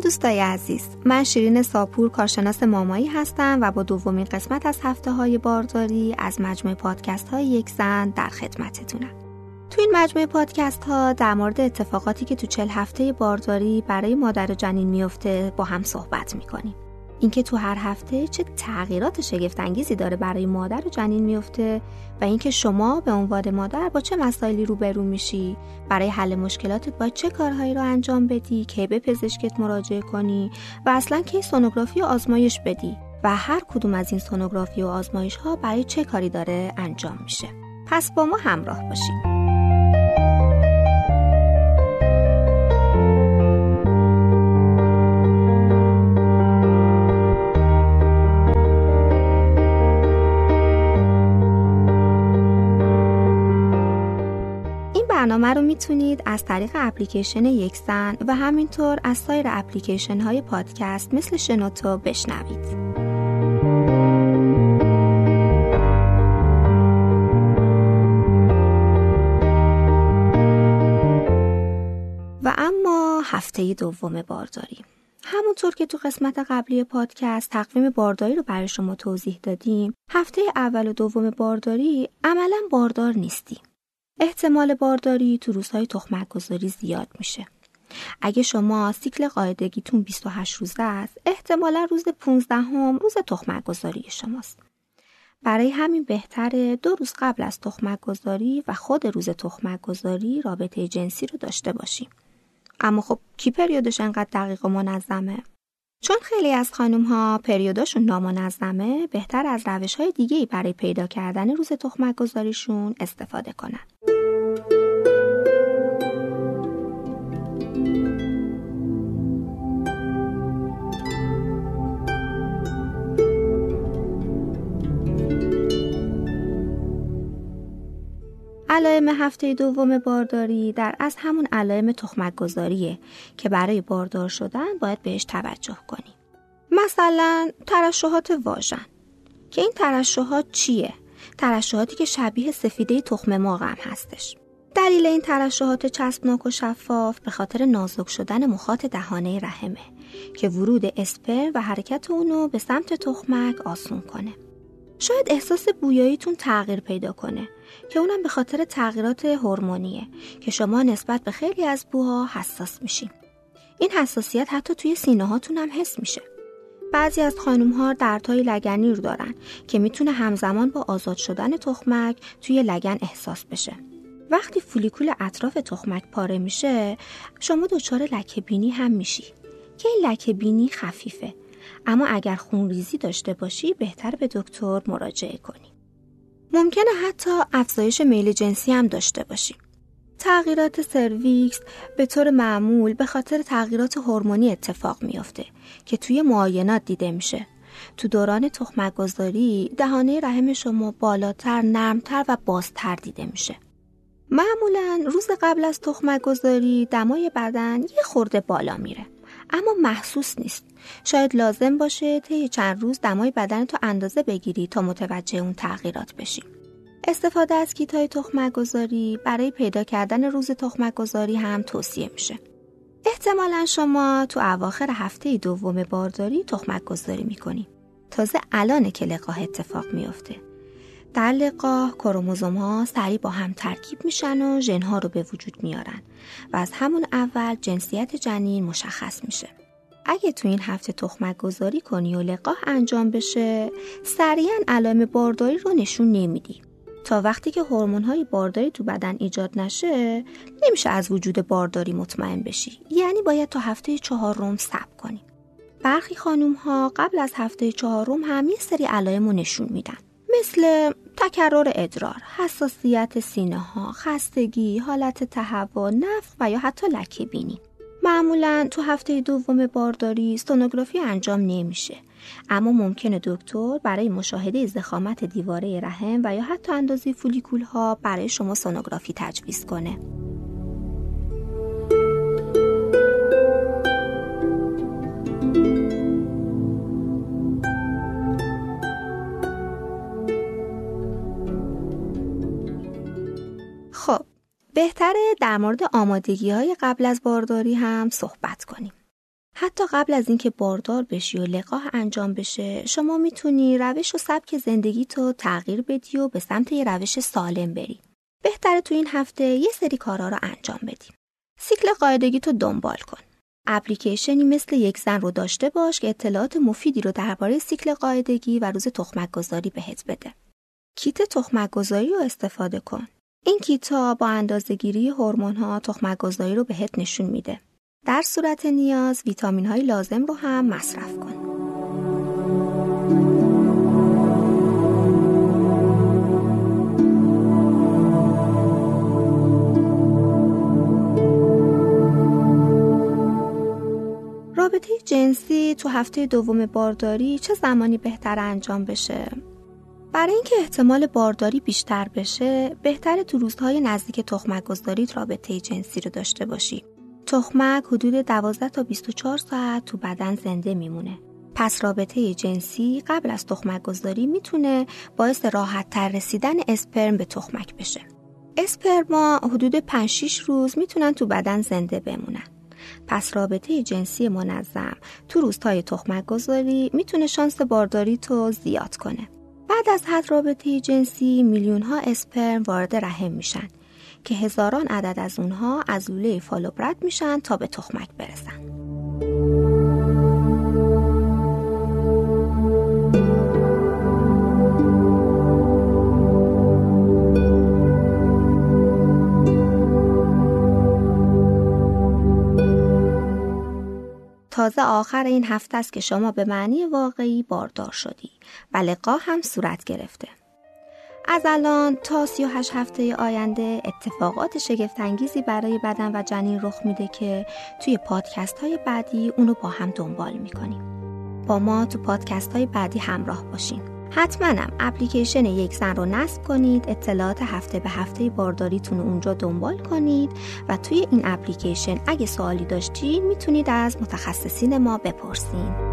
دوستای عزیز من شیرین ساپور کارشناس مامایی هستم و با دومین قسمت از هفته های بارداری از مجموعه پادکست های یک زن در خدمتتونم. تو این مجموعه پادکست ها در مورد اتفاقاتی که تو چل هفته بارداری برای مادر جنین میفته با هم صحبت می‌کنیم. اینکه تو هر هفته چه تغییرات شگفت انگیزی داره برای مادر و جنین میفته و اینکه شما به عنوان مادر با چه مسائلی روبرو میشی؟ برای حل مشکلاتت با چه کارهایی رو انجام بدی؟ که به پزشکت مراجعه کنی؟ و اصلا کی سونوگرافی و آزمایش بدی؟ و هر کدوم از این سونوگرافی و آزمایش ها برای چه کاری داره انجام میشه؟ پس با ما همراه باشید برنامه رو می‌تونید از طریق اپلیکیشن یکسن و همینطور از سایر اپلیکیشن های پادکست مثل شنوتو بشنوید. و اما هفته دوم بارداری همونطور که تو قسمت قبلی پادکست تقویم بارداری رو برای شما توضیح دادیم هفته اول و دوم بارداری عملا باردار نیستیم احتمال بارداری تو روزهای تخمک گذاری زیاد میشه. اگه شما سیکل قاعدگیتون 28 روزه است، احتمالا روز 15 هم روز تخمک گذاری شماست. برای همین بهتره دو روز قبل از تخمک گذاری و خود روز تخمک گذاری رابطه جنسی رو داشته باشیم. اما خب کی پریودش انقدر دقیق و منظمه؟ چون خیلی از خانم ها پریوداشون نامنظمه بهتر از روش های دیگه برای پیدا کردن روز تخمک گذاریشون استفاده کنن. علائم هفته دوم بارداری در از همون علائم تخمک گذاریه که برای باردار شدن باید بهش توجه کنیم. مثلا ترشحات واژن که این ترشحات چیه؟ ترشحاتی که شبیه سفیده تخم مرغ هم هستش. دلیل این ترشحات چسبناک و شفاف به خاطر نازک شدن مخاط دهانه رحمه که ورود اسپر و حرکت اونو به سمت تخمک آسون کنه. شاید احساس بویاییتون تغییر پیدا کنه که اونم به خاطر تغییرات هورمونیه که شما نسبت به خیلی از بوها حساس میشین. این حساسیت حتی توی سینه هاتون هم حس میشه. بعضی از خانم ها دردهای لگنی رو دارن که می‌تونه همزمان با آزاد شدن تخمک توی لگن احساس بشه. وقتی فولیکول اطراف تخمک پاره میشه شما دچار لکه بینی هم میشی که این لکه بینی خفیفه اما اگر خونریزی داشته باشی بهتر به دکتر مراجعه کنی. ممکنه حتی افزایش میل جنسی هم داشته باشی. تغییرات سرویکس به طور معمول به خاطر تغییرات هورمونی اتفاق میافته که توی معاینات دیده میشه. تو دوران تخمک گذاری دهانه رحم شما بالاتر، نرمتر و بازتر دیده میشه. معمولا روز قبل از تخمک گذاری دمای بدن یه خورده بالا میره اما محسوس نیست. شاید لازم باشه طی چند روز دمای بدن تو اندازه بگیری تا متوجه اون تغییرات بشی. استفاده از کیت های تخمک گذاری برای پیدا کردن روز تخمک گذاری هم توصیه میشه. احتمالا شما تو اواخر هفته دوم بارداری تخمک گذاری می‌کنی. تازه الان که لقاه اتفاق میافته. در لقاه کروموزوم ها سریع با هم ترکیب میشن و ژن ها رو به وجود میارن و از همون اول جنسیت جنین مشخص میشه. اگه تو این هفته تخمک گذاری کنی و لقاه انجام بشه سریعا علائم بارداری رو نشون نمیدی. تا وقتی که هورمون های بارداری تو بدن ایجاد نشه نمیشه از وجود بارداری مطمئن بشی. یعنی باید تا هفته چهارم صبر کنی. برخی خانوم ها قبل از هفته چهارم هم یه سری علائم رو نشون میدن. مثل تکرر ادرار، حساسیت سینه ها، خستگی، حالت تهوع، نفخ و یا حتی لکه بینی. معمولا تو هفته دوم بارداری سونوگرافی انجام نمیشه اما ممکنه دکتر برای مشاهده زخامت دیواره رحم و یا حتی اندازه فولیکول ها برای شما سونوگرافی تجویز کنه بهتره در مورد آمادگی های قبل از بارداری هم صحبت کنیم. حتی قبل از اینکه باردار بشی و لقاح انجام بشه شما می‌تونی روش و سبک زندگی تو تغییر بدی و به سمت یه روش سالم بری. بهتره تو این هفته یه سری کارا رو انجام بدی. سیکل قاعدگی تو دنبال کن. اپلیکیشنی مثل یک زن رو داشته باش که اطلاعات مفیدی رو درباره سیکل قاعدگی و روز تخمک گذاری بهت بده. کیت تخمک گذاری رو استفاده کن. این کیتا با اندازهگیری هورمون ها تخمک گذاری رو بهت نشون میده. در صورت نیاز ویتامین های لازم رو هم مصرف کن. رابطه جنسی تو هفته دوم بارداری چه زمانی بهتر انجام بشه؟ برای اینکه احتمال بارداری بیشتر بشه، بهتر تو روزهای نزدیک تخمک گذاری رابطه جنسی رو داشته باشی. تخمک حدود 12 تا 24 ساعت تو بدن زنده میمونه. پس رابطه جنسی قبل از تخمک گذاری می‌تونه باعث راحت تر رسیدن اسپرم به تخمک بشه. اسپرما حدود 5-6 روز می‌تونن تو بدن زنده بمونن. پس رابطه جنسی منظم تو روزهای تخمک گذاری می‌تونه شانس بارداری تو زیاد کنه. بعد از حد رابطه جنسی میلیون ها اسپرم وارد رحم میشن که هزاران عدد از اونها از لوله فالوب رد میشن تا به تخمک برسن. تازه آخر این هفته است که شما به معنی واقعی باردار شدی و لقا هم صورت گرفته. از الان تا 38 هفته آینده اتفاقات شگفتانگیزی برای بدن و جنین رخ میده که توی پادکست های بعدی اونو با هم دنبال می‌کنیم. با ما تو پادکست های بعدی همراه باشین. حتماًم اپلیکیشن یک زن رو نصب کنید اطلاعات هفته به هفته بارداریتون رو اونجا دنبال کنید و توی این اپلیکیشن اگه سوالی داشتید می‌تونید از متخصصین ما بپرسید